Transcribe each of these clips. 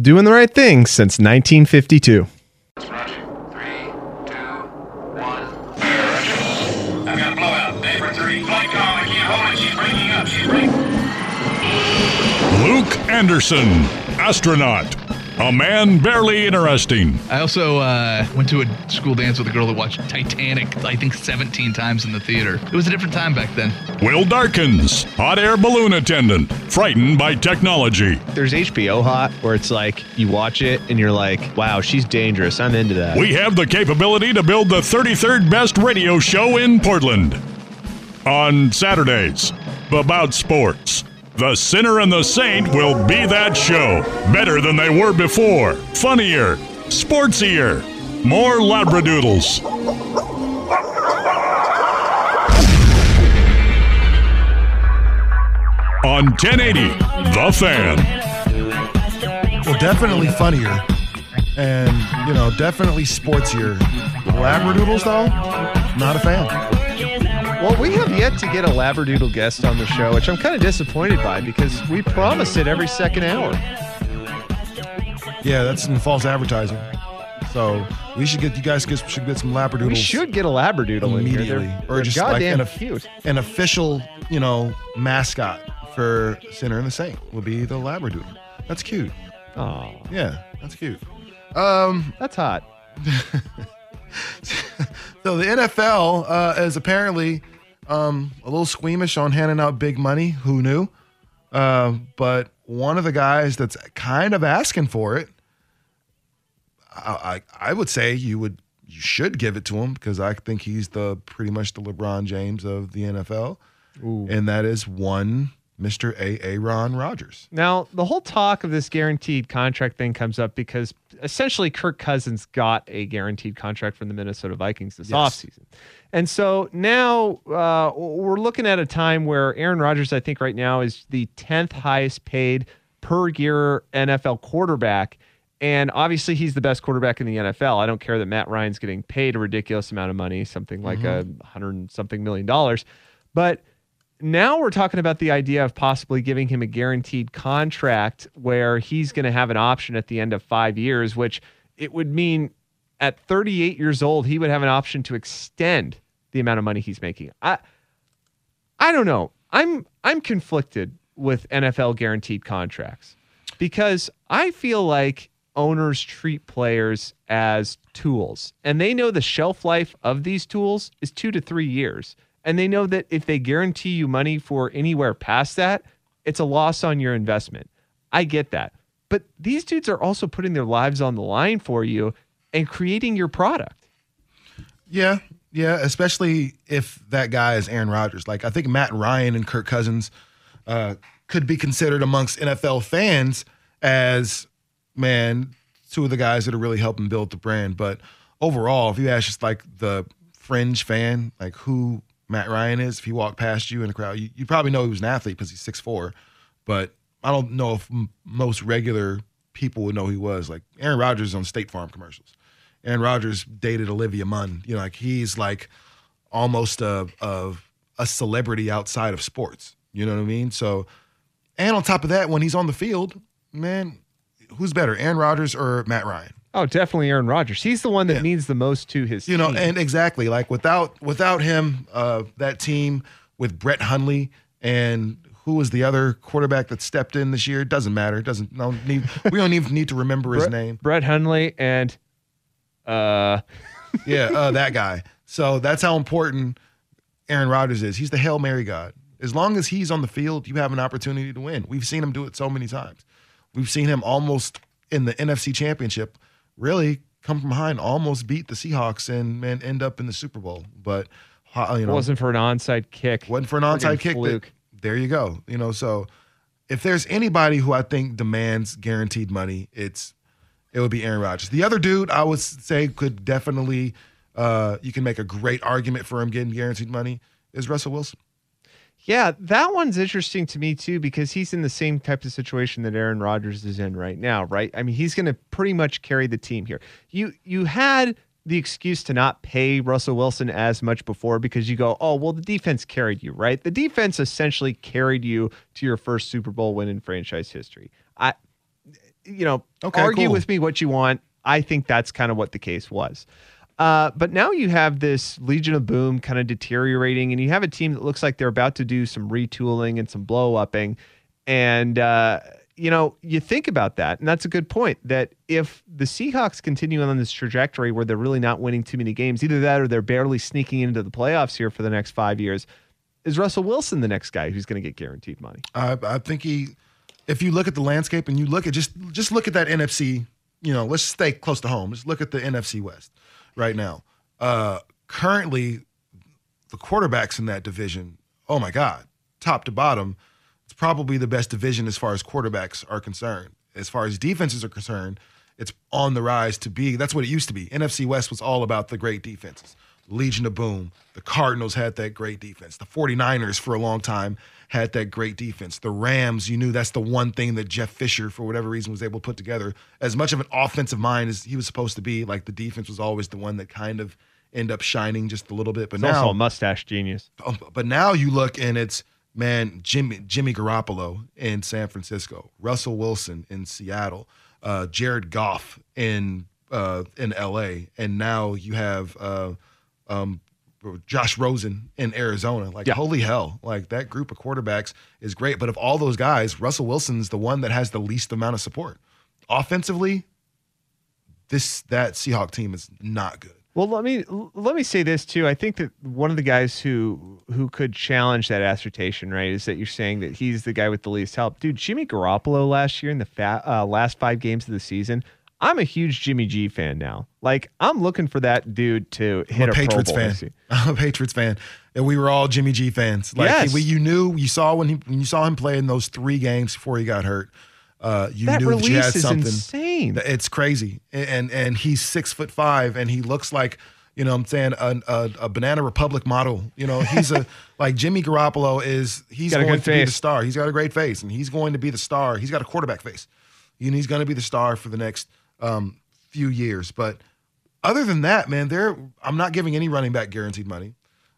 Doing the right thing since 1952. Three, two, one. I've got a blowout. Three. I can't hold it. She's breaking up. She's breaking. Luke Anderson, astronaut. A man barely interesting. I also uh, went to a school dance with a girl that watched Titanic, I think 17 times in the theater. It was a different time back then. Will Darkins, hot air balloon attendant, frightened by technology. There's HBO Hot where it's like you watch it and you're like, wow, she's dangerous. I'm into that. We have the capability to build the 33rd best radio show in Portland. On Saturdays, about sports. The Sinner and the Saint will be that show. Better than they were before. Funnier, sportsier, more labradoodles. On 1080, The Fan. Well, definitely funnier, and you know, definitely sportsier. Labradoodles, though, not a fan. Well, we have yet to get a Labradoodle guest on the show, which I'm kind of disappointed by because we promise it every second hour. Yeah, that's in false advertising. So we should get you guys get, should get some Labradoodles. We should get a Labradoodle in immediately, They're, or they're just like an, cute. an official, you know, mascot for Sinner and the Saint would be the Labradoodle. That's cute. Oh, Yeah, that's cute. Um, that's hot. So the NFL uh, is apparently um, a little squeamish on handing out big money. Who knew? Uh, but one of the guys that's kind of asking for it, I, I I would say you would you should give it to him because I think he's the pretty much the LeBron James of the NFL, and that is one Mr. A. A. Ron Rodgers. Now, the whole talk of this guaranteed contract thing comes up because essentially Kirk Cousins got a guaranteed contract from the Minnesota Vikings this Yes. offseason. And so now uh, we're looking at a time where Aaron Rodgers, I think right now, is the 10th highest paid per year NFL quarterback. And obviously, he's the best quarterback in the NFL. I don't care that Matt Ryan's getting paid a ridiculous amount of money, something like a hundred and something million dollars. But now we're talking about the idea of possibly giving him a guaranteed contract where he's going to have an option at the end of five years, which it would mean at 38 years old, he would have an option to extend the amount of money he's making. I, I don't know. I'm I'm conflicted with NFL guaranteed contracts because I feel like owners treat players as tools and they know the shelf life of these tools is 2 to 3 years and they know that if they guarantee you money for anywhere past that it's a loss on your investment. I get that. But these dudes are also putting their lives on the line for you and creating your product. Yeah, yeah, especially if that guy is Aaron Rodgers. Like I think Matt Ryan and Kirk Cousins uh, could be considered amongst NFL fans as man two of the guys that are really helping build the brand. But overall, if you ask just like the fringe fan, like who Matt Ryan is, if he walked past you in the crowd, you, you probably know he was an athlete because he's six four. But I don't know if m- most regular people would know who he was. Like Aaron Rodgers on State Farm commercials. Aaron Rodgers dated Olivia Munn. You know, like he's like almost a, a a celebrity outside of sports. You know what I mean? So, and on top of that, when he's on the field, man, who's better, Aaron Rodgers or Matt Ryan? Oh, definitely Aaron Rodgers. He's the one that Yeah. means the most to his team. You know, team. and exactly like without without him, uh, that team with Brett Hundley and who was the other quarterback that stepped in this year? It doesn't matter. It doesn't no need. We don't even need to remember his Brett, name. Brett Hundley and uh Yeah, uh, that guy. So that's how important Aaron Rodgers is. He's the Hail Mary God. As long as he's on the field, you have an opportunity to win. We've seen him do it so many times. We've seen him almost in the NFC Championship really come from behind, almost beat the Seahawks and man end up in the Super Bowl. But you know, wasn't for an onside kick. wasn't for an onside kick. that- there you go. You know, so if there's anybody who I think demands guaranteed money, it's it would be Aaron Rodgers. The other dude I would say could definitely uh, you can make a great argument for him getting guaranteed money is Russell Wilson. Yeah, that one's interesting to me too because he's in the same type of situation that Aaron Rodgers is in right now, right? I mean, he's going to pretty much carry the team here. You you had the excuse to not pay Russell Wilson as much before because you go, "Oh, well the defense carried you, right? The defense essentially carried you to your first Super Bowl win in franchise history." I you know, Okay, argue cool. with me what you want. I think that's kind of what the case was. Uh, but now you have this Legion of Boom kind of deteriorating, and you have a team that looks like they're about to do some retooling and some blow upping. And, uh, you know, you think about that, and that's a good point. That if the Seahawks continue on this trajectory where they're really not winning too many games, either that or they're barely sneaking into the playoffs here for the next five years, is Russell Wilson the next guy who's going to get guaranteed money? I, I think he, if you look at the landscape and you look at just just look at that NFC, you know, let's stay close to home. Just look at the NFC West right now. Uh, currently, the quarterbacks in that division, oh my God, top to bottom, it's probably the best division as far as quarterbacks are concerned. As far as defenses are concerned, it's on the rise to be. That's what it used to be. NFC West was all about the great defenses. Legion of Boom. The Cardinals had that great defense. The 49ers for a long time had that great defense. The Rams, you knew that's the one thing that Jeff Fisher, for whatever reason, was able to put together. As much of an offensive mind as he was supposed to be, like the defense was always the one that kind of end up shining just a little bit. But He's now also a mustache genius. um, but now you look and it's man Jimmy Jimmy Garoppolo in San Francisco, Russell Wilson in Seattle, uh, Jared Goff in uh, in L.A., and now you have uh, um, Josh Rosen in Arizona. Like Yeah. holy hell, like that group of quarterbacks is great. But of all those guys, Russell Wilson's the one that has the least amount of support. Offensively, this that Seahawk team is not good. Well, let me let me say this too. I think that one of the guys who who could challenge that assertion, right, is that you're saying that he's the guy with the least help, dude. Jimmy Garoppolo last year in the fa- uh, last five games of the season. I'm a huge Jimmy G fan now. Like I'm looking for that dude to hit I'm a Pro Patriots Bowl fan. I'm a Patriots fan, and we were all Jimmy G fans. Like Yes. we, you knew, you saw when he when you saw him play in those three games before he got hurt. Uh, you That knew that you had is something. insane. It's crazy, and and he's six foot five, and he looks like you know what I'm saying a, a, a Banana Republic model. You know, he's a like Jimmy Garoppolo is he's Got a going good to be the face. star. He's got a great face, and he's going to be the star. He's got a quarterback face, and he's going to be the star for the next um, few years. But other than that, man, there I'm not giving any running back guaranteed money.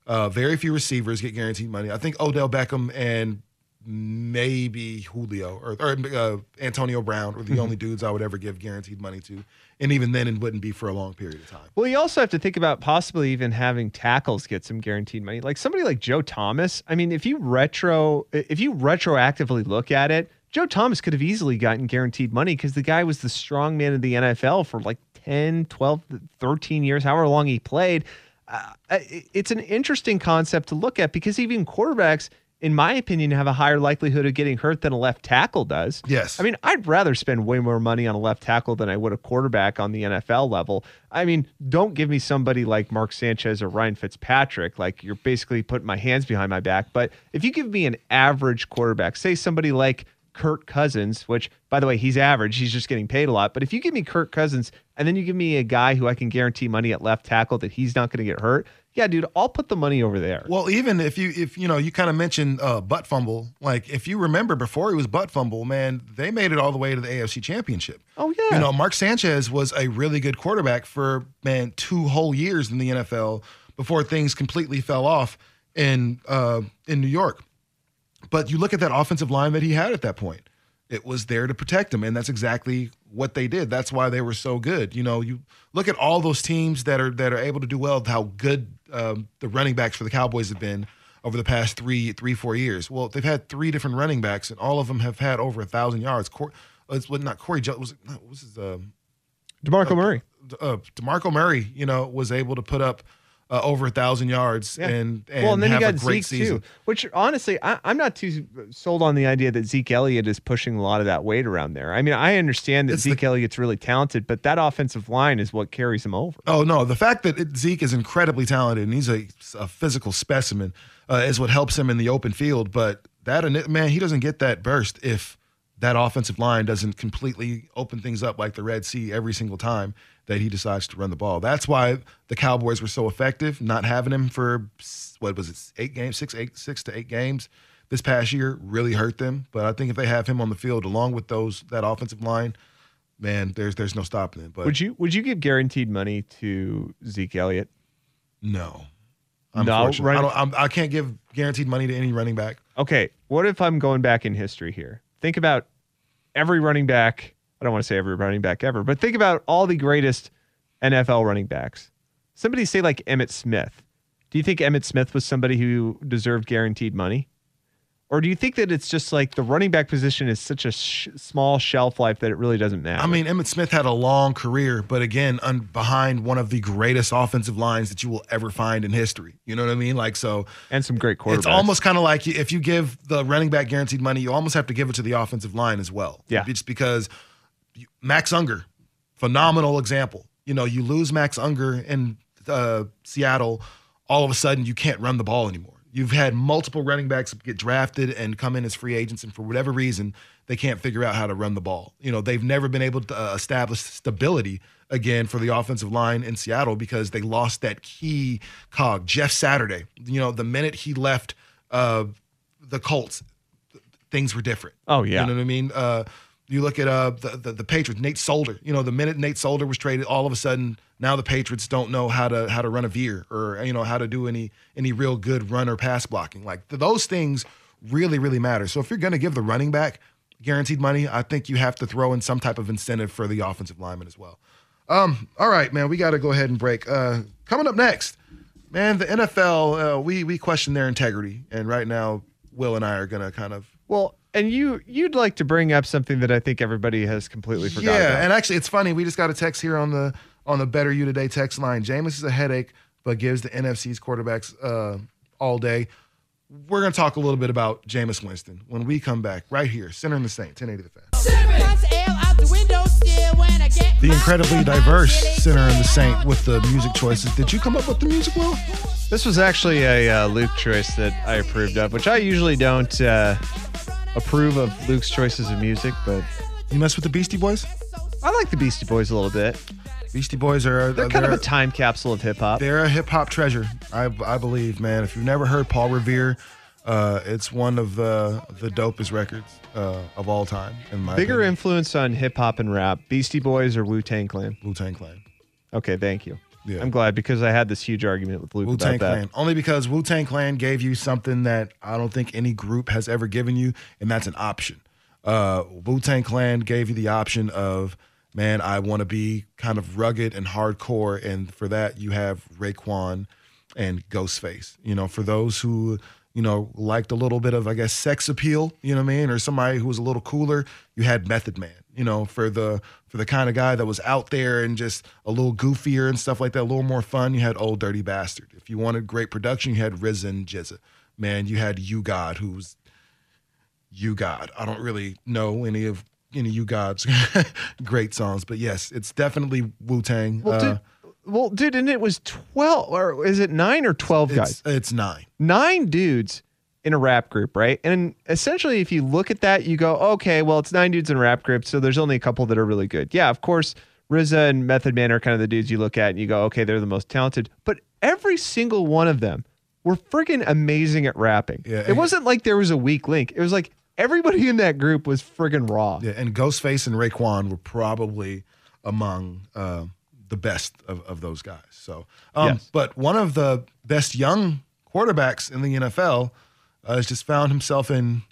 Uh, very few receivers get guaranteed money. I think Odell Beckham and maybe Julio or, or uh, Antonio Brown are the only dudes I would ever give guaranteed money to, and even then, it wouldn't be for a long period of time. Well, you also have to think about possibly even having tackles get some guaranteed money. Like somebody like Joe Thomas. I mean, if you retro, if you retroactively look at it, Joe Thomas could have easily gotten guaranteed money because the guy was the strong man of the NFL for like 10, 12, 13 years, however long he played. Uh, it's an interesting concept to look at because even quarterbacks, in my opinion, have a higher likelihood of getting hurt than a left tackle does. Yes. I mean, I'd rather spend way more money on a left tackle than I would a quarterback on the NFL level. I mean, don't give me somebody like Mark Sanchez or Ryan Fitzpatrick. Like you're basically putting my hands behind my back. But if you give me an average quarterback, say somebody like Kirk Cousins, which by the way, he's average, he's just getting paid a lot. But if you give me Kirk Cousins and then you give me a guy who I can guarantee money at left tackle that he's not going to get hurt, yeah, dude, I'll put the money over there. Well, even if you if you know you kind of mentioned uh, butt fumble, like if you remember before he was butt fumble, man, they made it all the way to the AFC Championship. Oh, yeah. you know Mark Sanchez was a really good quarterback for man two whole years in the NFL before things completely fell off in uh, in New York. But you look at that offensive line that he had at that point. It was there to protect him, and that's exactly what they did. That's why they were so good. You know, you look at all those teams that are that are able to do well. How good um, the running backs for the Cowboys have been over the past three, three, four years. Well, they've had three different running backs, and all of them have had over a thousand yards. Cor- uh, it's what not Corey Jones was what was his um, DeMarco Murray. uh, Demarco Murray, you know, was able to put up uh, over a thousand yards Yeah. and and well, and then you got a Zeke season. too. Which honestly, I, I'm not too sold on the idea that Zeke Elliott is pushing a lot of that weight around there. I mean, I understand that It's the- Zeke Elliott's really talented, but that offensive line is what carries him over. Oh no, the fact that it, Zeke is incredibly talented and he's a, a physical specimen uh, is what helps him in the open field. But that man, he doesn't get that burst if that offensive line doesn't completely open things up like the Red Sea every single time that he decides to run the ball. That's why the Cowboys were so effective, not having him for what was it, eight games, six, eight, six to eight games this past year really hurt them. But I think if they have him on the field along with those that offensive line, man, there's there's no stopping it. But Would you would you give guaranteed money to Zeke Elliott? No. No, right- I, don't, I'm, I can't give guaranteed money to any running back. Okay, what if I'm going back in history here? Think about every running back. I don't want to say every running back ever, but think about all the greatest NFL running backs. Somebody say like Emmitt Smith. Do you think Emmitt Smith was somebody who deserved guaranteed money? Or do you think that it's just like the running back position is such a sh- small shelf life that it really doesn't matter? I mean, Emmitt Smith had a long career, but again, un- behind one of the greatest offensive lines that you will ever find in history. You know what I mean? Like, so and some great quarterbacks. it's almost kind of like if you give the running back guaranteed money, you almost have to give it to the offensive line as well. Yeah. Just because Max Unger, phenomenal example. You know, you lose Max Unger in uh, Seattle, all of a sudden you can't run the ball anymore. You've had multiple running backs get drafted and come in as free agents, and for whatever reason, they can't figure out how to run the ball. You know, they've never been able to uh, establish stability again for the offensive line in Seattle because they lost that key cog, Jeff Saturday. You know, the minute he left uh, the Colts, things were different. Oh, yeah. You know what I mean? Uh, you look at uh, the, the the Patriots, Nate Solder. You know, the minute Nate Solder was traded, all of a sudden now the Patriots don't know how to how to run a veer or you know how to do any any real good run or pass blocking. Like th- those things really really matter. So if you're going to give the running back guaranteed money, I think you have to throw in some type of incentive for the offensive lineman as well. Um, all right, man, we got to go ahead and break. Uh, coming up next, man, the NFL, uh, we we question their integrity, and right now, Will and I are gonna kind of well, and you you'd like to bring up something that I think everybody has completely forgotten. yeah, about. and actually, it's funny. We just got a text here on the on the Better You Today text line. Jameis is a headache, but gives the NFC's quarterbacks uh, all day. We're gonna talk a little bit about Jameis Winston when we come back right here, Sinner and the Saint, 1080 the fan. The incredibly diverse Sinner and the Saint with the music choices. Did you come up with the music, Will? This was actually a uh, Luke choice that I approved of, which I usually don't uh, approve of Luke's choices of music, but You mess with the Beastie Boys? I like the Beastie Boys a little bit. Beastie Boys are They're kind of a time capsule of hip hop. They're a hip hop treasure, I, I believe, man. If you've never heard Paul Revere, uh, it's one of the the dopest records uh, of all time. In my Bigger opinion. influence on hip hop and rap, Beastie Boys or Wu Tang Clan? Wu Tang Clan. Okay, thank you. Yeah. I'm glad because I had this huge argument with Luke Wu about Tang that. Clan. Only because Wu Tang Clan gave you something that I don't think any group has ever given you, and that's an option. Uh, Wu Tang Clan gave you the option of, man, I want to be kind of rugged and hardcore, and for that you have Raekwon and Ghostface. You know, for those who you know liked a little bit of, I guess, sex appeal. You know what I mean, or somebody who was a little cooler. You had Method Man. You know, for the for the kind of guy that was out there and just a little goofier and stuff like that, a little more fun. You had Ol' Dirty Bastard. If you wanted great production, you had and GZA. Man, you had U-God, who's U-God. I don't really know any of any U-God's great songs, but yes, it's definitely Wu Tang. Well, dude, uh, well, dude, and it was 12, or is it nine or 12 guys? it's, it's nine. nine dudes in a rap group, right? And essentially, if you look at that, you go, okay, well, it's nine dudes in a rap group, so there's only a couple that are really good. Yeah, of course, RZA and Method Man are kind of the dudes you look at and you go, okay, they're the most talented. But every single one of them were freaking amazing at rapping. Yeah, it wasn't like there was a weak link. It was like everybody in that group was friggin' raw. Yeah, and Ghostface and Raekwon were probably among uh, the best of, of those guys. So, um, Yes. but one of the best young quarterbacks in the NFL uh, has just found himself in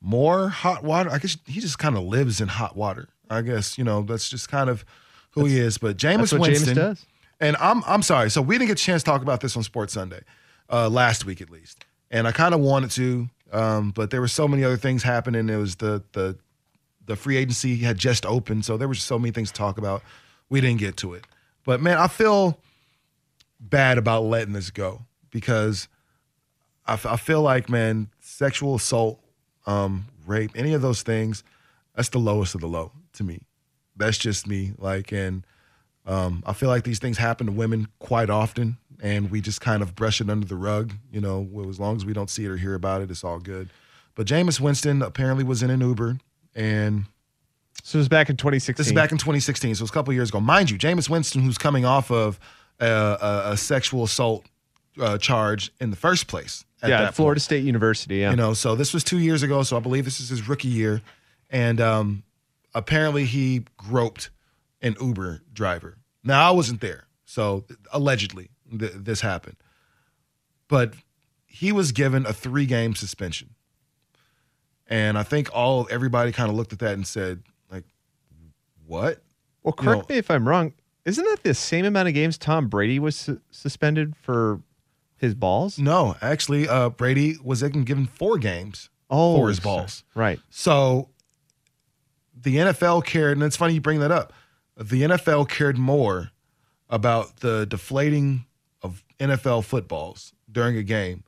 more hot water. I guess he just kind of lives in hot water. I guess you know that's just kind of who he is. But Jameis that's Winston does. and I'm I'm sorry. So we didn't get a chance to talk about this on Sports Sunday uh, last week at least. and I kind of wanted to, um, but there were so many other things happening. It was the the the free agency had just opened, so there were so many things to talk about. We didn't get to it, but man, I feel bad about letting this go because I, f- I feel like man, sexual assault, um, rape, any of those things, that's the lowest of the low to me. That's just me. Like, and um, I feel like these things happen to women quite often, and we just kind of brush it under the rug. You know, well, as long as we don't see it or hear about it, it's all good. But Jameis Winston apparently was in an Uber, and So it was back in 2016. this is back in 2016, so it's a couple years ago. Mind you, Jameis Winston, who's coming off of a, a, a sexual assault uh, charge in the first place. At yeah, Florida point. State University. Yeah. You know, so this was two years ago, so I believe this is his rookie year, and um, apparently he groped an Uber driver. Now I wasn't there, so allegedly th- this happened, but he was given a three-game suspension, and I think all everybody kind of looked at that and said, like, what? well, you correct know- me if I'm wrong. Isn't that the same amount of games Tom Brady was su- suspended for his balls? No, actually, uh, Brady was given four games Oh, for his balls. Right. So the NFL cared, and it's funny you bring that up. The NFL cared more about the deflating of NFL footballs during a game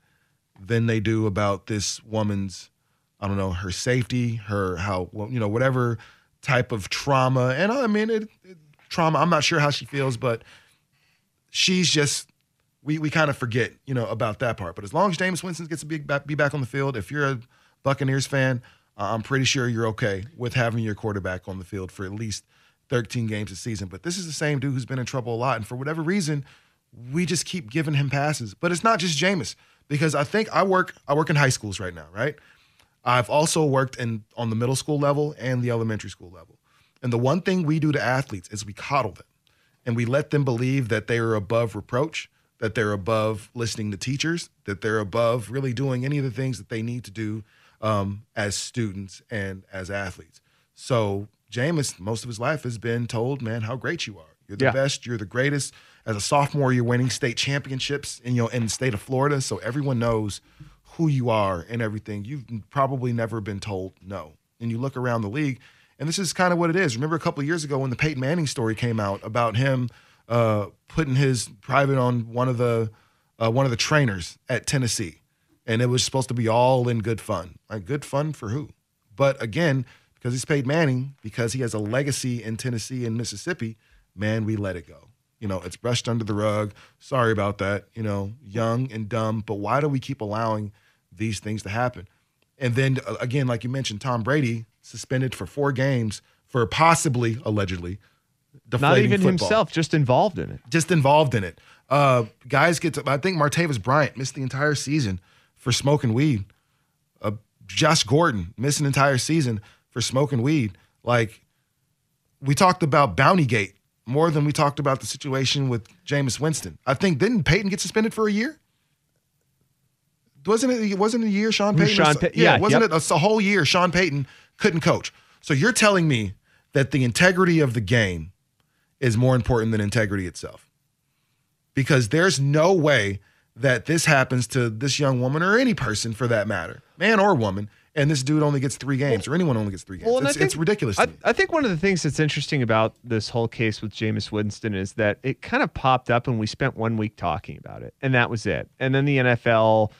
than they do about this woman's, I don't know, her safety, her how well, you know, whatever type of trauma. And I mean, it, it trauma. I'm not sure how she feels, but she's just we we kind of forget, you know, about that part. But as long as Jameis Winston gets to be back, be back on the field, if you're a Buccaneers fan, uh, I'm pretty sure you're okay with having your quarterback on the field for at least 13 games a season. But this is the same dude who's been in trouble a lot, and for whatever reason, we just keep giving him passes. But it's not just Jameis because I think I work I work in high schools right now, right? I've also worked in on the middle school level and the elementary school level. And the one thing we do to athletes is we coddle them and we let them believe that they are above reproach, that they're above listening to teachers, that they're above really doing any of the things that they need to do um, as students and as athletes. So Jameis, most of his life has been told, man, how great you are. You're the Yeah. best. You're the greatest. As a sophomore, you're winning state championships in you know in the state of Florida, so everyone knows who you are and everything. You've probably never been told no. And you look around the league, and this is kind of what it is. Remember a couple of years ago when the Peyton Manning story came out about him uh, putting his private on one of the uh, one of the trainers at Tennessee, and it was supposed to be all in good fun. Like good fun for who? But again, because he's paid Manning, because he has a legacy in Tennessee and Mississippi, man, we let it go. You know, it's brushed under the rug. Sorry about that. You know, young and dumb. But why do we keep allowing these things to happen? And then uh, again, like you mentioned, Tom Brady suspended for four games for possibly, allegedly, Not even football. himself, just involved in it. just involved in it. Uh, guys get to, I think Martavis Bryant missed the entire season for smoking weed. Uh, Josh Gordon missed an entire season for smoking weed. Like, we talked about Bountygate more than we talked about the situation with Jameis Winston. I think didn't Peyton get suspended for a year? Wasn't it? Wasn't it a year? Sean Payton. Sean Pa- yeah, wasn't yep. it a, a whole year? Sean Payton couldn't coach. So you're telling me that the integrity of the game is more important than integrity itself? Because there's no way that this happens to this young woman or any person for that matter, man or woman, and this dude only gets three games or anyone only gets three games. Well, it's, think- it's ridiculous. To I, me. I think one of the things that's interesting about this whole case with Jameis Winston is that it kind of popped up and we spent one week talking about it, and that was it. And then the NFL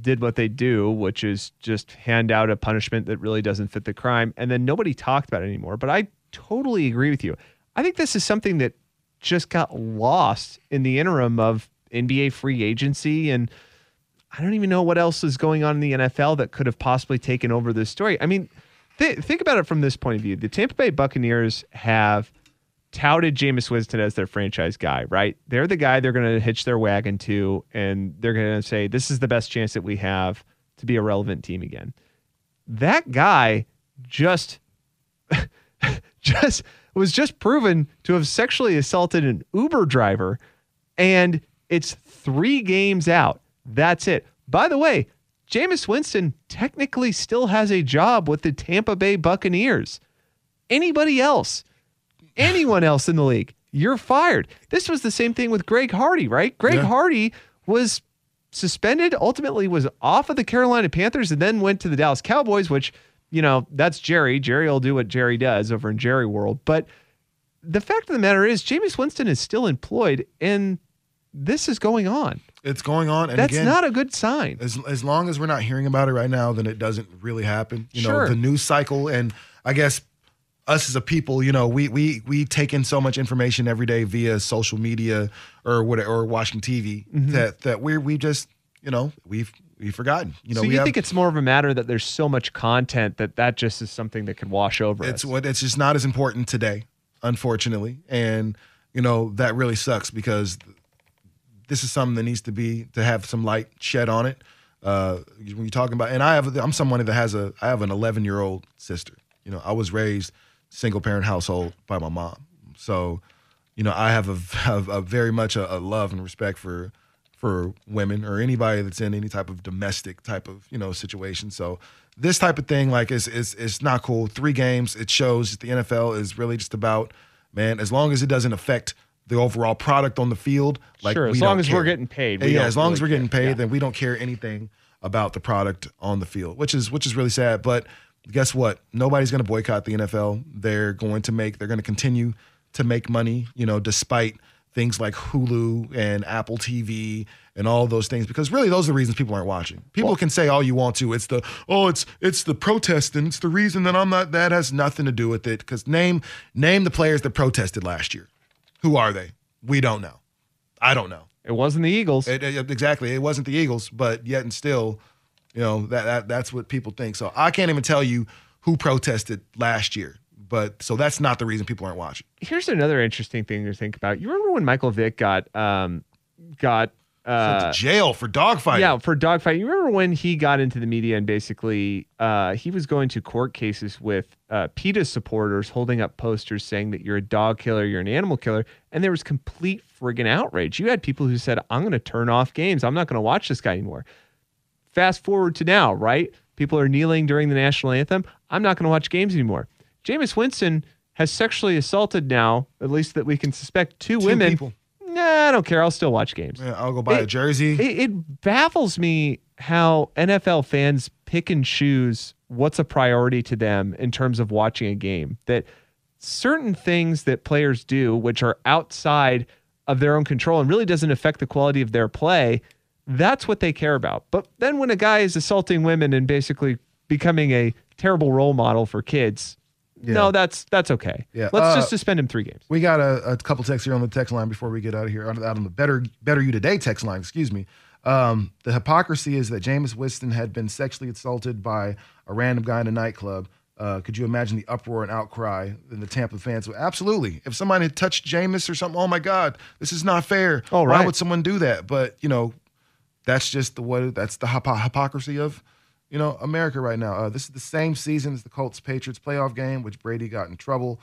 did what they do, which is just hand out a punishment that really doesn't fit the crime, and then nobody talked about it anymore. But I totally agree with you. I think this is something that just got lost in the interim of NBA free agency and I don't even know what else is going on in the NFL that could have possibly taken over this story. I mean, th- think about it from this point of view. The Tampa Bay Buccaneers have touted Jameis Winston as their franchise guy, right? They're the guy they're going to hitch their wagon to, and they're going to say, this is the best chance that we have to be a relevant team again. That guy just just was just proven to have sexually assaulted an Uber driver, and it's three games out. That's it. By the way, Jameis Winston technically still has a job with the Tampa Bay Buccaneers. Anybody else, anyone else in the league, you're fired. This was the same thing with Greg Hardy, right? Greg Yeah. Hardy was suspended, ultimately was off of the Carolina Panthers and then went to the Dallas Cowboys, which, you know, that's Jerry. Jerry will do what Jerry does over in Jerry world. But the fact of the matter is, Jameis Winston is still employed and this is going on. It's going on, and That's again, not a good sign. as as long as we're not hearing about it right now, then it doesn't really happen. You Sure. know, the news cycle, and I guess us as a people, you know, we we we take in so much information every day via social media or what or watching TV Mm-hmm. that that we're we just you know we've we've forgotten. You know, so you have, think it's more of a matter that there's so much content that that just is something that could wash over it's us? what it's just not as important today, unfortunately, and you know that really sucks because this is something that needs to be to have some light shed on it. Uh, when you're talking about, and I have, I'm someone that has a, I have an 11 year old sister. You know, I was raised single parent household by my mom, so you know I have a, have a very much a, a love and respect for for women or anybody that's in any type of domestic type of you know situation. So this type of thing, like, is is is not cool. Three games, it shows that the NFL is really just about man. As long as it doesn't affect the overall product on the field, like Sure, as long as we're getting paid, Yeah, as long as we're getting care. paid, Yeah. then we don't care anything about the product on the field, which is which is really sad. But guess what? Nobody's going to boycott the NFL. They're going to make. They're going to continue to make money. You know, despite things like Hulu and Apple TV and all those things, because really those are the reasons people aren't watching. People can say all you want to. It's the oh, it's it's the protest and it's the reason that I'm not. That has nothing to do with it. Because name name the players that protested last year. Who are they? We don't know. I don't know. it wasn't the Eagles. It, it- exactly. It wasn't the Eagles, but yet and still, you know that, that that's what people think. So I can't even tell you who protested last year. But so that's not the reason people aren't watching. Here's another interesting thing to think about. You remember when Michael Vick got um got Sent uh to jail for dogfighting. yeah for dogfight. You remember when he got into the media and basically uh he was going to court cases with uh PETA supporters holding up posters saying that you're a dog killer, you're an animal killer, and there was complete friggin' outrage. You had people who said, "I'm going to turn off games. I'm not going to watch this guy anymore." Fast forward to now, right? People are kneeling during the national anthem. I'm not going to watch games anymore. Jameis Winston has sexually assaulted now, at least that we can suspect, two, Two women. people. Nah, I don't care. I'll still watch games. Yeah, I'll go buy a jersey. It, it baffles me how NFL fans pick and choose what's a priority to them in terms of watching a game. That certain things that players do, which are outside of their own control and really doesn't affect the quality of their play, that's what they care about. But then when a guy is assaulting women and basically becoming a terrible role model for kids, no, that's that's okay. Yeah, Let's uh, just suspend him three games. We got a, a couple texts here on the text line before we get out of here. Out on the better better you today text line. Excuse me. Um, the hypocrisy is that Jameis Winston had been sexually assaulted by a random guy in a nightclub. Uh, could you imagine the uproar and outcry in the Tampa fans? Absolutely. If somebody had touched Jameis or something, oh my God, this is not fair. Oh, Why would someone do that? But you know, that's just the what that's the hypo- hypocrisy of you know America right now. Uh, this is the same season as the Colts Patriots playoff game, which Brady got in trouble.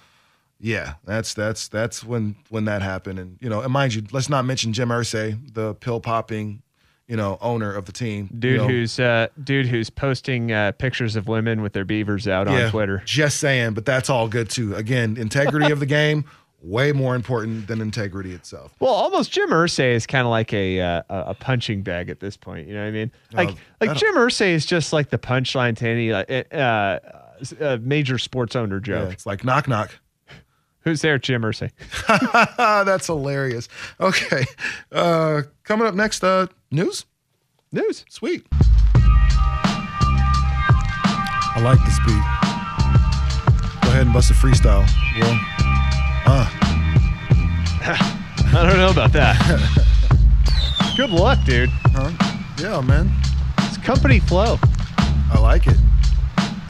Yeah, that's that's that's when when that happened, and you know, and mind you, let's not mention Jim Irsay, the pill popping, you know, owner of the team, Dude you know. who's uh, dude who's posting uh, pictures of women with their beavers out on Twitter. Just saying, but that's all good too. Again, integrity of the game way more important than integrity itself. Well, almost Jim Irsay is kind of like a uh, a punching bag at this point. You know what I mean? Like Oh, like Jim Irsay is just like the punchline to any uh, uh, uh, major sports owner Yeah, joke. it's like knock knock. Who's there, Jim Irsay? that's hilarious. Okay, uh, coming up next, uh, news. News. Sweet. I like this beat. Go ahead and bust a freestyle. Well, uh, I don't know about that. Good luck, dude. huh? Yeah, man. It's Company Flow. I like it.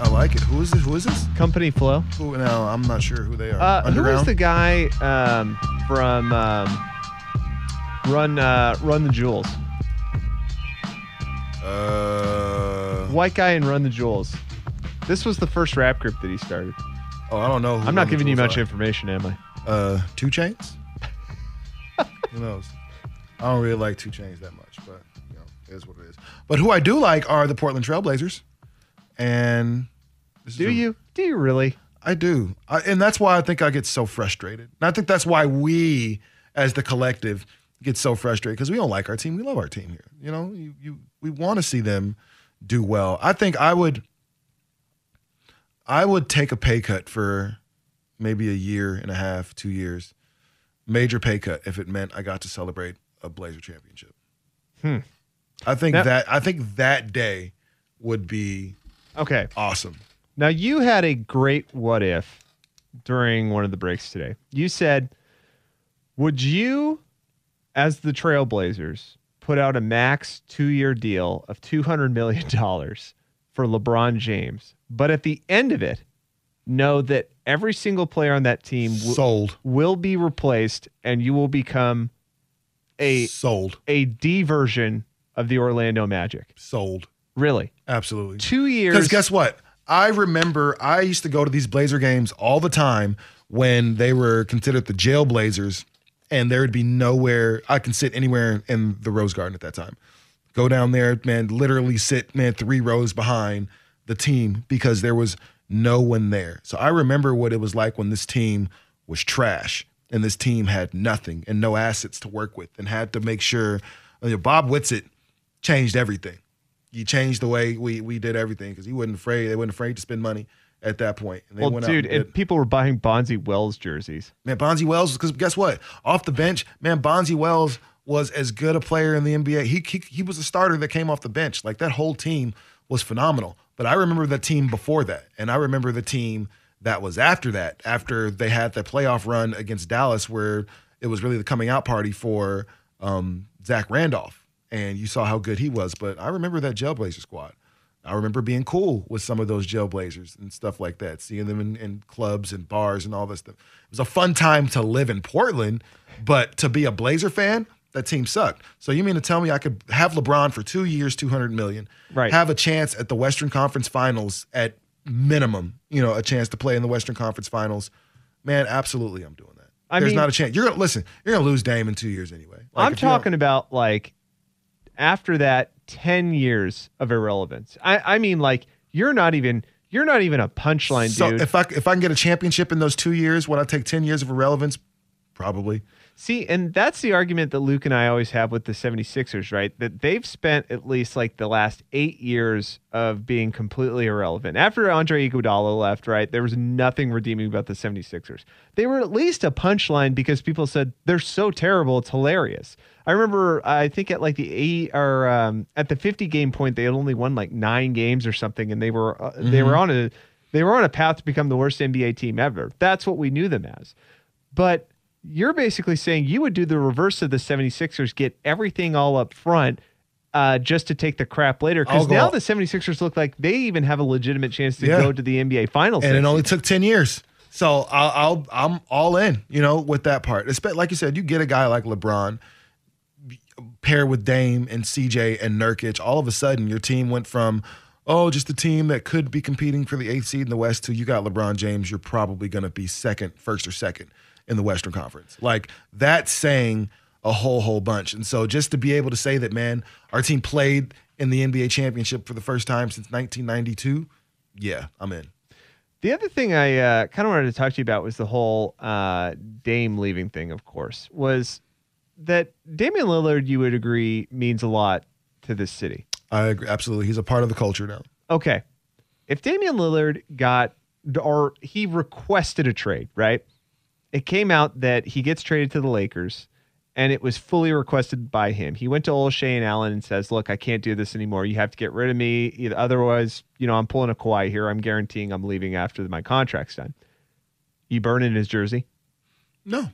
I like it. Who is this? Who is this? Company Flow. Who? No, I'm not sure who they are. Uh, who is the guy um, from um, Run uh, Run the Jewels? uh, White guy in Run the Jewels. This was the first rap group that he started. oh, I don't know. Who I'm not giving you much are. information, am I? Uh, 2 Chainz. who knows? I don't really like 2 Chainz that much, but you know, it is what it is. But who I do like are the Portland Trailblazers, and this is Do a- you? Do you really? I do. I, and that's why I think I get so frustrated. And I think that's why we, as the collective, get so frustrated because we don't like our team. We love our team here. You know, you, you we want to see them do well. I think I would I would take a pay cut for maybe a year and a half, two years, major pay cut if it meant I got to celebrate a Blazer championship. Hmm. I think Now- that I think that day would be Okay. awesome. Now you had a great what if during one of the breaks today. You said, "Would you, as the Trailblazers, put out a max two-year deal of two hundred million dollars for LeBron James, but at the end of it, know that every single player on that team w- Sold. will be replaced, and you will become a Sold. a D version of the Orlando Magic." Sold. Really, Absolutely. two years. Because guess what? I remember I used to go to these Blazer games all the time when they were considered the jail Blazers, and there would be nowhere I can sit anywhere in the Rose Garden at that time. Go down there, man, literally sit, man, three rows behind the team because there was no one there. So I remember what it was like when this team was trash and this team had nothing and no assets to work with and had to make sure you know, Bob Whitsitt changed everything He changed the way we we did everything because he wasn't afraid. They weren't afraid to spend money at that point. And they well, went dude, and people were buying Bonzi Wells jerseys. man, Bonzi Wells. Because guess what? Off the bench, man, Bonzi Wells was as good a player in the NBA. He, he he was a starter that came off the bench. Like that whole team was phenomenal. But I remember the team before that, and I remember the team that was after that. After they had the playoff run against Dallas, where it was really the coming out party for um, Zach Randolph, and you saw how good he was. But I remember that Jailblazer squad. I remember being cool with some of those Jailblazers and stuff like that, seeing them in, in clubs and bars and all this stuff. It was a fun time to live in Portland, but to be a Blazer fan, that team sucked. So you mean to tell me I could have LeBron for two years, two hundred million, Right. Have a chance at the Western Conference Finals at minimum, you know, a chance to play in the Western Conference Finals. Man, absolutely, I'm doing that. I There's mean- not a chance. You're gonna listen. You're gonna lose Dame in two years anyway. Like, I'm if you don't- talking about like after that 10 years of irrelevance. I, I mean, like you're not even you're not even a punchline, dude. So dude. if I if I can get a championship in those two years, would I take ten years of irrelevance? Probably. See, and that's the argument that Luke and I always have with the 76ers, right? That they've spent at least like the last eight years of being completely irrelevant. After Andre Iguodala left, right, there was nothing redeeming about the 76ers. They were at least a punchline because people said they're so terrible, it's hilarious. I remember, I think at like the eight or um, at the 50 game point, they had only won like nine games or something, and they were uh, they were on a they were on a path to become the worst NBA team ever. That's what we knew them as. But you're basically saying you would do the reverse of the 76ers, get everything all up front uh, just to take the crap later. Because now the 76ers look like they even have a legitimate chance to Yeah. go to the NBA Finals. and it only took 10 years so I'll, I'll i'm all in you know with that part like you said you get a guy like lebron pair with dame and cj and nurkic all of a sudden your team went from oh just a team that could be competing for the eighth seed in the west to you got lebron james you're probably going to be second first or second in the western conference like that's saying a whole whole bunch and so just to be able to say that man our team played in the nba championship for the first time since 1992 yeah i'm in The other thing I uh, kind of wanted to talk to you about was the whole uh, Dame leaving thing, of course, was that Damian Lillard, you would agree, means a lot to this city. I agree. Absolutely. He's a part of the culture now. Okay. If Damian Lillard got or he requested a trade, right? It came out that he gets traded to the Lakers and it was fully requested by him. He went to Olshey and Allen and says, Look, I can't do this anymore. You have to get rid of me. Either, otherwise, you know, I'm pulling a Kawhi here. I'm guaranteeing I'm leaving after my contract's done. You burning his jersey. No,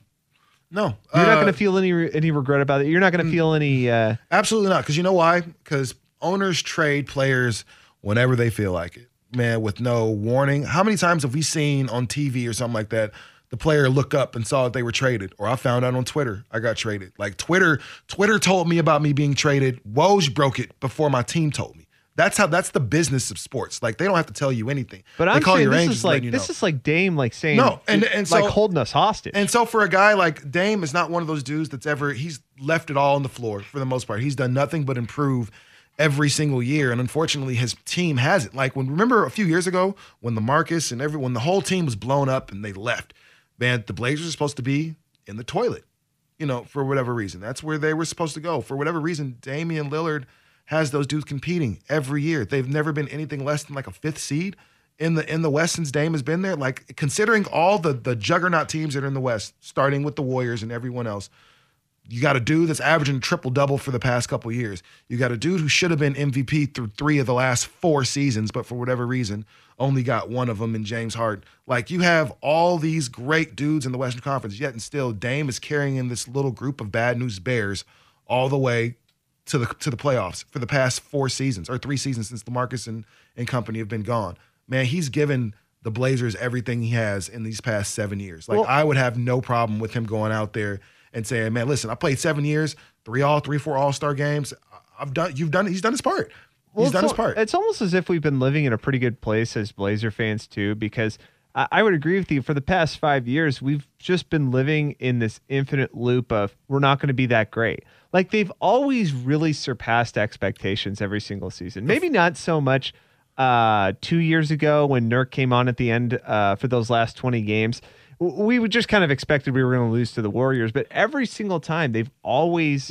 no. You're not Uh, going to feel any any regret about it. You're not going to feel any. Uh, Absolutely not. Because you know why? Because owners trade players whenever they feel like it, man, with no warning. How many times have we seen on TV or something like that? The player look up and saw that they were traded, or I found out on Twitter I got traded. Like Twitter, Twitter told me about me being traded. Woj broke it before my team told me. That's how. That's the business of sports. Like they don't have to tell you anything. but they I'm call saying your this is like this know. is like Dame like saying No, and- and like so- holding us hostage. And so for a guy like Dame is not one of those dudes that's ever he's left it all on the floor for the most part. He's done nothing but improve every single year. And unfortunately his team hasn't. Like when remember a few years ago when the Marcus and everyone the whole team was blown up and they left. Man, the Blazers are supposed to be in the toilet. you know, for whatever reason. That's where they were supposed to go. For whatever reason, Damian Lillard has those dudes competing every year. They've never been anything less than like a fifth seed in the in the West since Dame has been there. Like considering all the the juggernaut teams that are in the West, starting with the Warriors and everyone else, you got a dude that's averaging triple double for the past couple years. You got a dude who should have been MVP through three of the last four seasons, but for whatever reason, only got one of them in James Harden. Like you have all these great dudes in the Western Conference, yet and still Dame is carrying in this little group of bad news bears all the way to the to the playoffs for the past four seasons or three seasons since LaMarcus and, and company have been gone. Man, he's given the Blazers everything he has in these past seven years. Like Well- I would have no problem with him going out there and saying, "Man, listen, I played seven years, three all, three, four All Star games. I've done. You've done. He's done his part. he's it's done his part. It's almost as if we've been living in a pretty good place as Blazer fans too, because I, I would agree with you. For the past five years, we've just been living in this infinite loop of we're not going to be that great. Like they've always really surpassed expectations every single season. Maybe not so much uh, two years ago when Nurk came on at the end uh, for those last twenty games. We would just kind of expected we were going to lose to the Warriors, but every single time they've always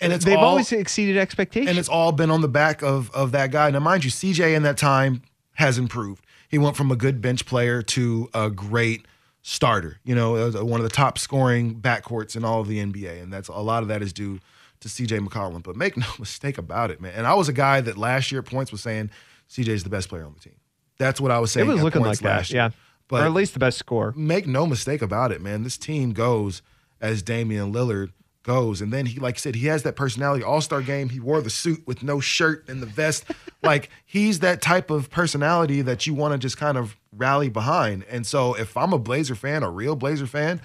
and it's they've all, always exceeded expectations. and it's all been on the back of of that guy. Now, mind you, CJ in that time has improved. He went from a good bench player to a great starter. You know, one of the top scoring backcourts in all of the NBA, and that's a lot of that is due to CJ McCollum. But make no mistake about it, man. And I was a guy that last year at points was saying CJ is the best player on the team. That's what I was saying. it was looking like that, last year. yeah. But or at least the best score. make no mistake about it, man. This team goes as Damian Lillard goes. And then he, like I said, he has that personality. All star game, he wore the suit with no shirt and the vest. like he's that type of personality that you want to just kind of rally behind. And so if I'm a Blazer fan, a real Blazer fan,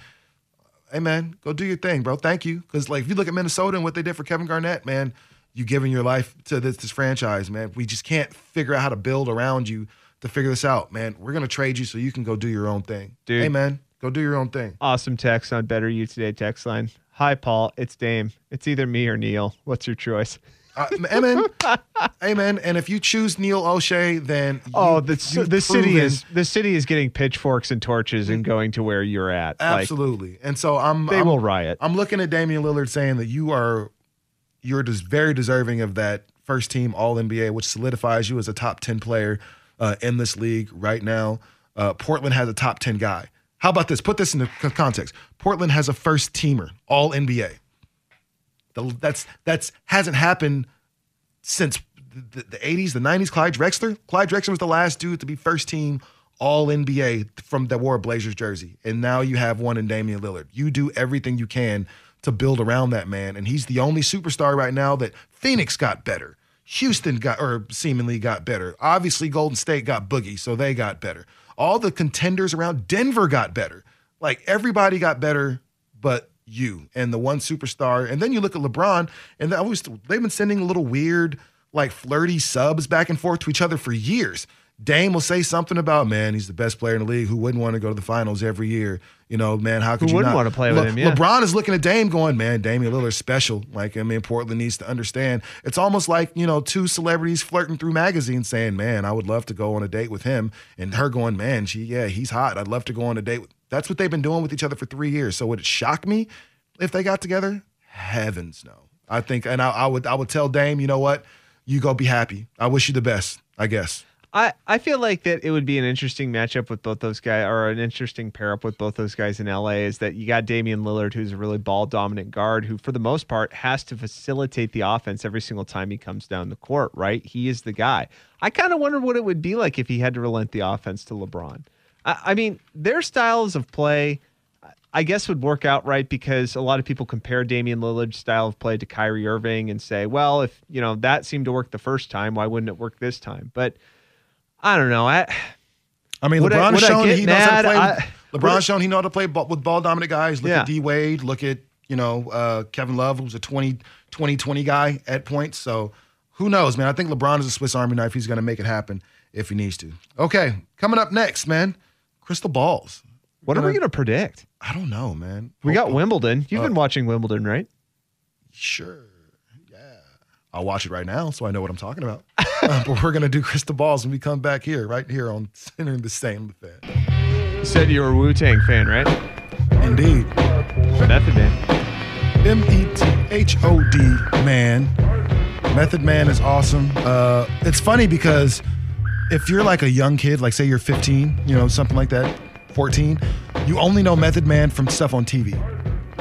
hey man, go do your thing, bro. Thank you. Because like if you look at Minnesota and what they did for Kevin Garnett, man, you giving your life to this, this franchise, man. We just can't figure out how to build around you to figure this out, man. We're gonna trade you so you can go do your own thing. Dude. Hey man, go do your own thing. Awesome text on Better You Today text line. Hi, Paul. It's Dame. It's either me or Neil. What's your choice? Uh, amen. amen. And if you choose Neil Olshey, then you, oh, the, the city is the city is getting pitchforks and torches and going to where you're at. Like, absolutely. and so I'm they I'm, will riot. I'm looking at Damian Lillard saying that you are you're just very deserving of that first team All NBA, which solidifies you as a top ten player uh, in this league right now. Uh, Portland has a top ten guy. How about this? Put this into context. Portland has a first teamer All NBA. That's that's hasn't happened since the, the 80s, the 90s. Clyde Drexler. Clyde Drexler was the last dude to be first team All NBA from that wore a Blazers jersey, and now you have one in Damian Lillard. You do everything you can to build around that man, and he's the only superstar right now that Phoenix got better. Houston got or seemingly got better. Obviously, Golden State got Boogie, so they got better. All the contenders around Denver got better. Like everybody got better, but you and the one superstar. And then you look at LeBron, and always they've been sending a little weird, like flirty subs back and forth to each other for years. Dame will say something about, man, he's the best player in the league. Who wouldn't want to go to the finals every year? You know, man, how could Who you wouldn't not? wanna play with Le- him, yeah. LeBron is looking at Dame going, man, Damian Lillard's special. Like, I mean, Portland needs to understand. It's almost like, you know, two celebrities flirting through magazines saying, man, I would love to go on a date with him. And her going, man, she, yeah, he's hot. I'd love to go on a date. with-" That's what they've been doing with each other for three years. So would it shock me if they got together? Heavens no. I think, and I, I would, I would tell Dame, you know what? You go be happy. I wish you the best, I guess. I, I feel like that it would be an interesting matchup with both those guys, or an interesting pair up with both those guys in LA. Is that you got Damian Lillard, who's a really ball dominant guard, who for the most part has to facilitate the offense every single time he comes down the court. Right, he is the guy. I kind of wonder what it would be like if he had to relent the offense to LeBron. I, I mean, their styles of play. I guess would work out right because a lot of people compare Damian Lillard's style of play to Kyrie Irving and say, well, if you know that seemed to work the first time, why wouldn't it work this time? But I don't know. I I mean, Would I- LeBron would shown he knows how to play. I- with, would I- LeBron's shown he knows how to play ball, with ball dominant guys. Look Yeah. at D Wade. Look at you know uh, Kevin Love, who's a 20, 20 20 guy at points. So who knows, man? I think LeBron is a Swiss Army knife. He's going to make it happen if he needs to. Okay, coming up next, man. Crystal balls. what are we Gonna- going to predict? I don't know, man. We got Hope- Wimbledon. You've Uh, been watching Wimbledon, right? Sure. I'll watch it right now so I know what I'm talking about. Uh, but we're going to do crystal balls when we come back here, right here on Sinner and the Saint Fan. You said you were a Wu Tang fan, right? Indeed. Method Man. M E T H O D Man. Method Man is awesome. Uh, it's funny because if you're like a young kid, like say you're 15, you know, something like that, 14, you only know Method Man from stuff on TV. You know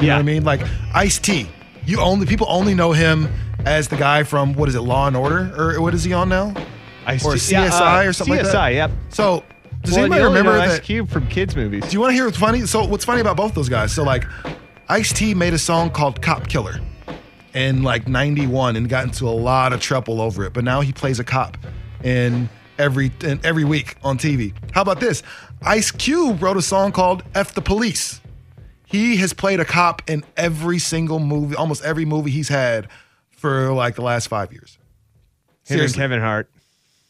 Yeah. what I mean? Like Ice T. You only people only know him as the guy from what is it, Law and Order, or what is he on now? Ice Or yeah, CSI uh, or something like that. CSI, yep. So does well, anybody you remember know Ice that? Cube from kids movies? Do you want to hear what's funny? So what's funny about both those guys? So like, Ice T made a song called "Cop Killer" in like '91 and got into a lot of trouble over it. But now he plays a cop in every in every week on TV. How about this? Ice Cube wrote a song called "F the Police." He has played a cop in every single movie, almost every movie he's had for like the last five years. Him Seriously Kevin Hart.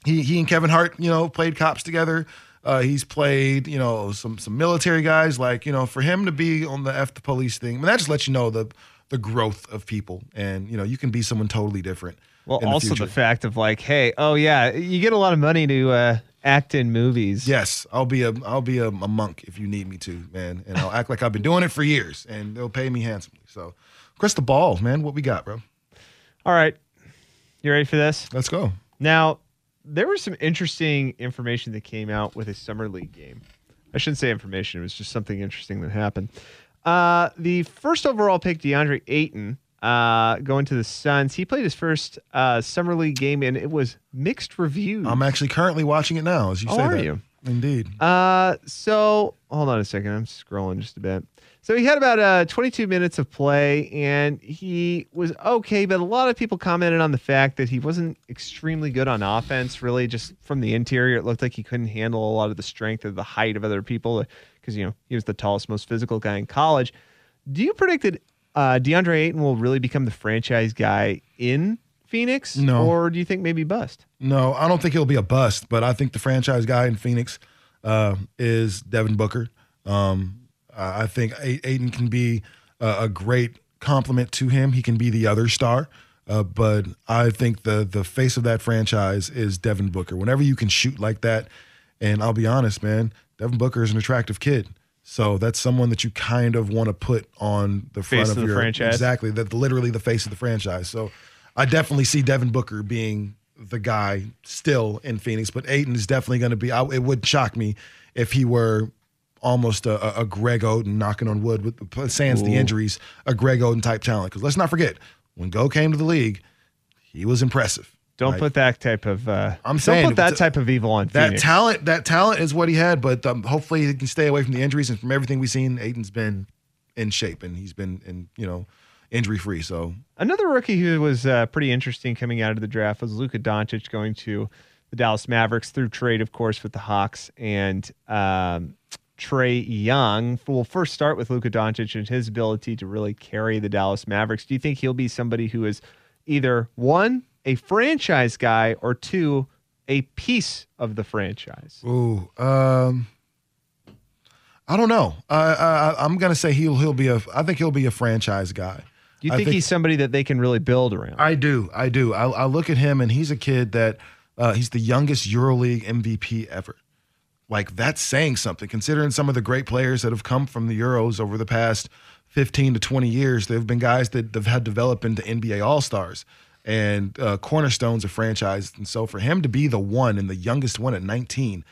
he he and Kevin Hart, you know, played cops together. Uh, he's played, you know, some some military guys. Like, you know, for him to be on the F the police thing, I mean, that just lets you know the the growth of people, and you know, you can be someone totally different. Well, the also the, fact of like, hey, oh yeah, you get a lot of money to uh, act in movies. yes, I'll be a I'll be a, a monk if you need me to, man, and I'll act like I've been doing it for years, and they'll pay me handsomely. So, Crystal Ball, man, what we got, bro? All right, you ready for this? Let's go. Now, there was some interesting information that came out with a summer league game. I shouldn't say information; it was just something interesting that happened. Uh, the first overall pick, DeAndre Ayton, uh, going to the Suns. He played his first uh, summer league game, and it was mixed reviews. I'm actually currently watching it now, as you Oh, say are that. you? Indeed. Uh, so hold on a second. I'm scrolling just a bit. So he had about uh 22 minutes of play, and he was okay. But a lot of people commented on the fact that he wasn't extremely good on offense. Really, just from the interior, it looked like he couldn't handle a lot of the strength or the height of other people because you know he was the tallest, most physical guy in college. Do you predict that uh, DeAndre Ayton will really become the franchise guy in Phoenix, No. or do you think maybe bust? No, I don't think he'll be a bust, but I think the franchise guy in Phoenix uh, is Devin Booker. Um, I I think Ayton can be a, a great compliment to him. He can be the other star, uh, but I think the the face of that franchise is Devin Booker. Whenever you can shoot like that, and I'll be honest, man, Devin Booker is an attractive kid. So that's someone that you kind of want to put on the front Face of, of the your franchise. Exactly, that literally the face of the franchise. So I definitely see Devin Booker being the guy still in Phoenix, but Ayton is definitely going to be. I, it would shock me if he were almost a, a, Greg Oden, knocking on wood, with sans the injuries, a Greg Oden type talent. Because let's not forget, when Go came to the league, he was impressive. Don't Like, put that type of. Uh, I'm don't saying put that type of evil on that Phoenix. talent. That talent is what he had, but um, hopefully he can stay away from the injuries. And from everything we've seen, Ayton's been in shape and he's been in you know injury free. So Another rookie who was uh, pretty interesting coming out of the draft was Luka Doncic going to the Dallas Mavericks through trade, of course, with the Hawks and um, Trae Young. We'll first start with Luka Doncic and his ability to really carry the Dallas Mavericks. Do you think he'll be somebody who is either one, a franchise guy, or two, a piece of the franchise? Ooh, um, I don't know. I, I I'm gonna say he'll he'll be a. I think he'll be a franchise guy. Do you I think, he's somebody that they can really build around? I do. I do. I, I look at him and he's a kid that uh, he's the youngest EuroLeague MVP ever. Like that's saying something, considering some of the great players that have come from the Euros over the past 15 to 20 years. There have been guys that have had developed into NBA All Stars and uh, cornerstones of franchise. And so for him to be the one and the youngest one at 19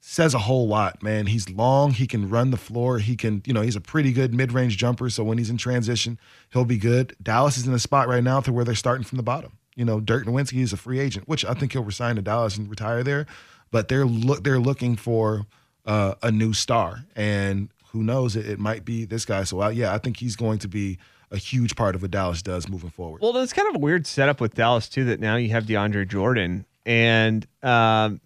says a whole lot, man. He's long. He can run the floor. He can, you know, he's a pretty good mid-range jumper. So when he's in transition, he'll be good. Dallas is in a spot right now to where they're starting from the bottom. You know, Dirk Nowitzki is a free agent, which I think he'll resign to Dallas and retire there. But they're look they're looking for uh, a new star, and who knows? It, it might be this guy. So yeah, I think he's going to be a huge part of what Dallas does moving forward. Well, it's kind of a weird setup with Dallas too. That now you have DeAndre Jordan, and um,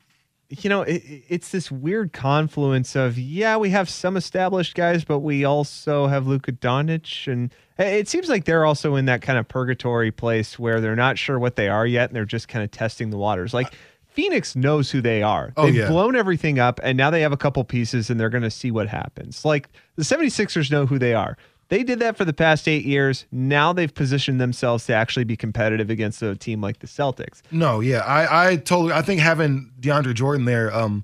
you know it, it's this weird confluence of yeah, we have some established guys, but we also have Luka Doncic, and it seems like they're also in that kind of purgatory place where they're not sure what they are yet, and they're just kind of testing the waters. Like Phoenix knows who they are. Oh, They've yeah. blown everything up, and now they have a couple pieces, and they're going to see what happens. Like the 76ers know who they are. They did that for the past eight years. Now they've positioned themselves to actually be competitive against a team like the Celtics. No, yeah, I, I totally, I think having DeAndre Jordan there, um,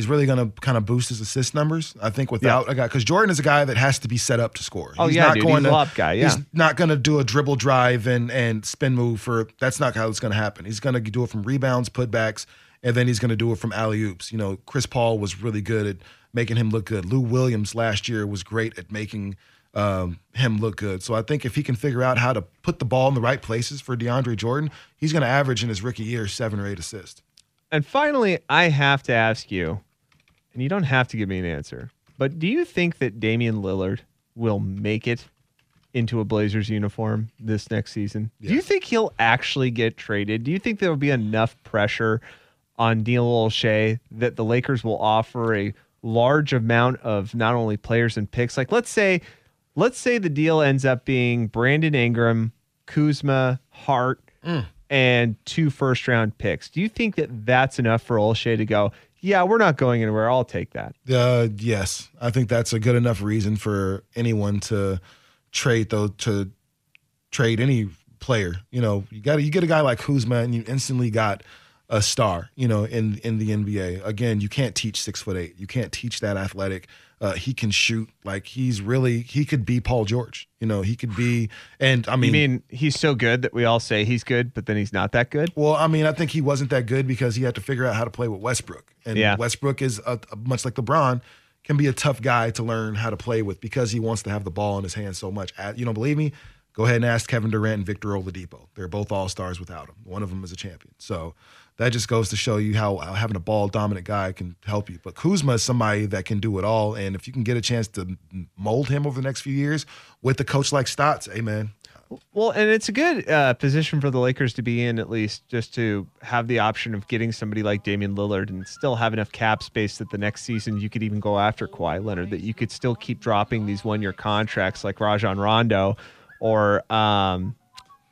is really going to kind of boost his assist numbers. I think without a guy because Jordan is a guy that has to be set up to score. Oh, yeah, dude, he's a guy, yeah. he's not going to do a dribble drive and and spin move for. That's not how it's going to happen. He's going to do it from rebounds, putbacks, and then he's going to do it from alley oops. You know, Chris Paul was really good at making him look good. Lou Williams last year was great at making um, him look good. So I think if he can figure out how to put the ball in the right places for DeAndre Jordan, he's going to average in his rookie year seven or eight assists. And finally, I have to ask you, and you don't have to give me an answer, but do you think that Damian Lillard will make it into a Blazers uniform this next season? Do you think he'll actually get traded? Do you think there will be enough pressure on Neil Olshey that the Lakers will offer a large amount of not only players and picks? Like let's say let's say the deal ends up being Brandon Ingram, Kuzma, Hart, mm. and two first round picks. Do you think that that's enough for Olshey to go, yeah, we're not going anywhere. I'll take that. Uh, yes, I think that's a good enough reason for anyone to trade though to trade any player. You know, you got you get a guy like Kuzma, and you instantly got a star. You know, in in the NBA. Again, you can't teach six foot eight. You can't teach that athletic. Uh, he can shoot like he's really he could be Paul George. You know, he could be. And I mean, You mean he's so good that we all say he's good, but then he's not that good? Well, I mean, I think he wasn't that good because he had to figure out how to play with Westbrook. And Yeah. Westbrook is a, much like LeBron, can be a tough guy to learn how to play with because he wants to have the ball in his hands so much. You don't believe me? Go ahead and ask Kevin Durant and Victor Oladipo. They're both all stars without him. One of them is a champion. So that just goes to show you how, having a ball dominant guy can help you. But Kuzma is somebody that can do it all. And if you can get a chance to mold him over the next few years with a coach like Stotts, amen. Well, and it's a good uh, position for the Lakers to be in, at least, just to have the option of getting somebody like Damian Lillard and still have enough cap space that the next season you could even go after Kawhi Leonard, that you could still keep dropping these one year contracts like Rajon Rondo or um,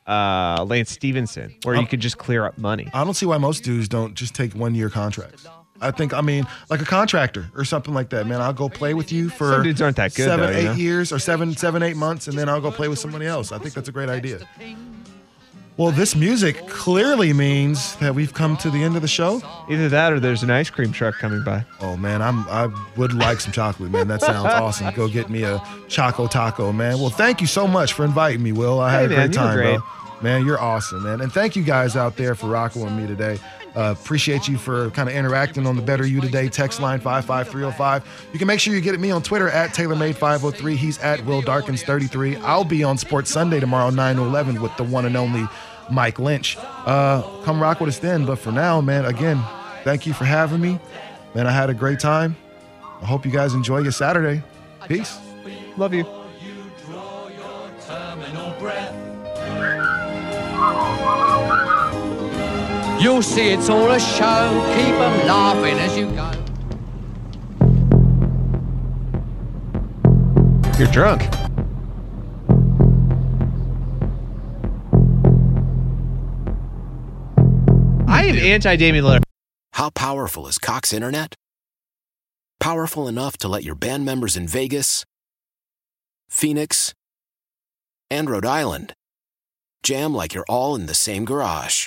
uh, Lance Stephenson, where you could just clear up money. I don't see why most dudes don't just take one year contracts. I think, I mean, like a contractor or something like that, man. I'll go play with you for Some dudes aren't that good, seven, though, you eight know? years or seven, seven, eight months, and then I'll go play with somebody else. I think that's a great idea. Well, this music clearly means that we've come to the end of the show. Either that or there's an ice cream truck coming by. Oh man, I'm I would like some chocolate, man. That sounds awesome. Go get me a Choco Taco, man. Well, thank you so much for inviting me, Will. I had Hey, a great man, you were time, great. bro. Man, you're awesome, man. And thank you guys out there for rocking with me today. Uh, appreciate you for kind of interacting on the Better You Today text line 55305. You can make sure you get at me on Twitter at TaylorMade503. He's at Will Darkins33. I'll be on Sports Sunday tomorrow, 9 to 11, with the one and only Mike Lynch. Uh, come rock with us then. But for now, man, again, thank you for having me. Man, I had a great time. I hope you guys enjoy your Saturday. Peace. Love you. You'll see it's all a show. Keep them laughing as you go. You're drunk. Am anti Damian Lillard. How powerful is Cox Internet? Powerful enough to let your band members in Vegas, Phoenix, and Rhode Island jam like you're all in the same garage.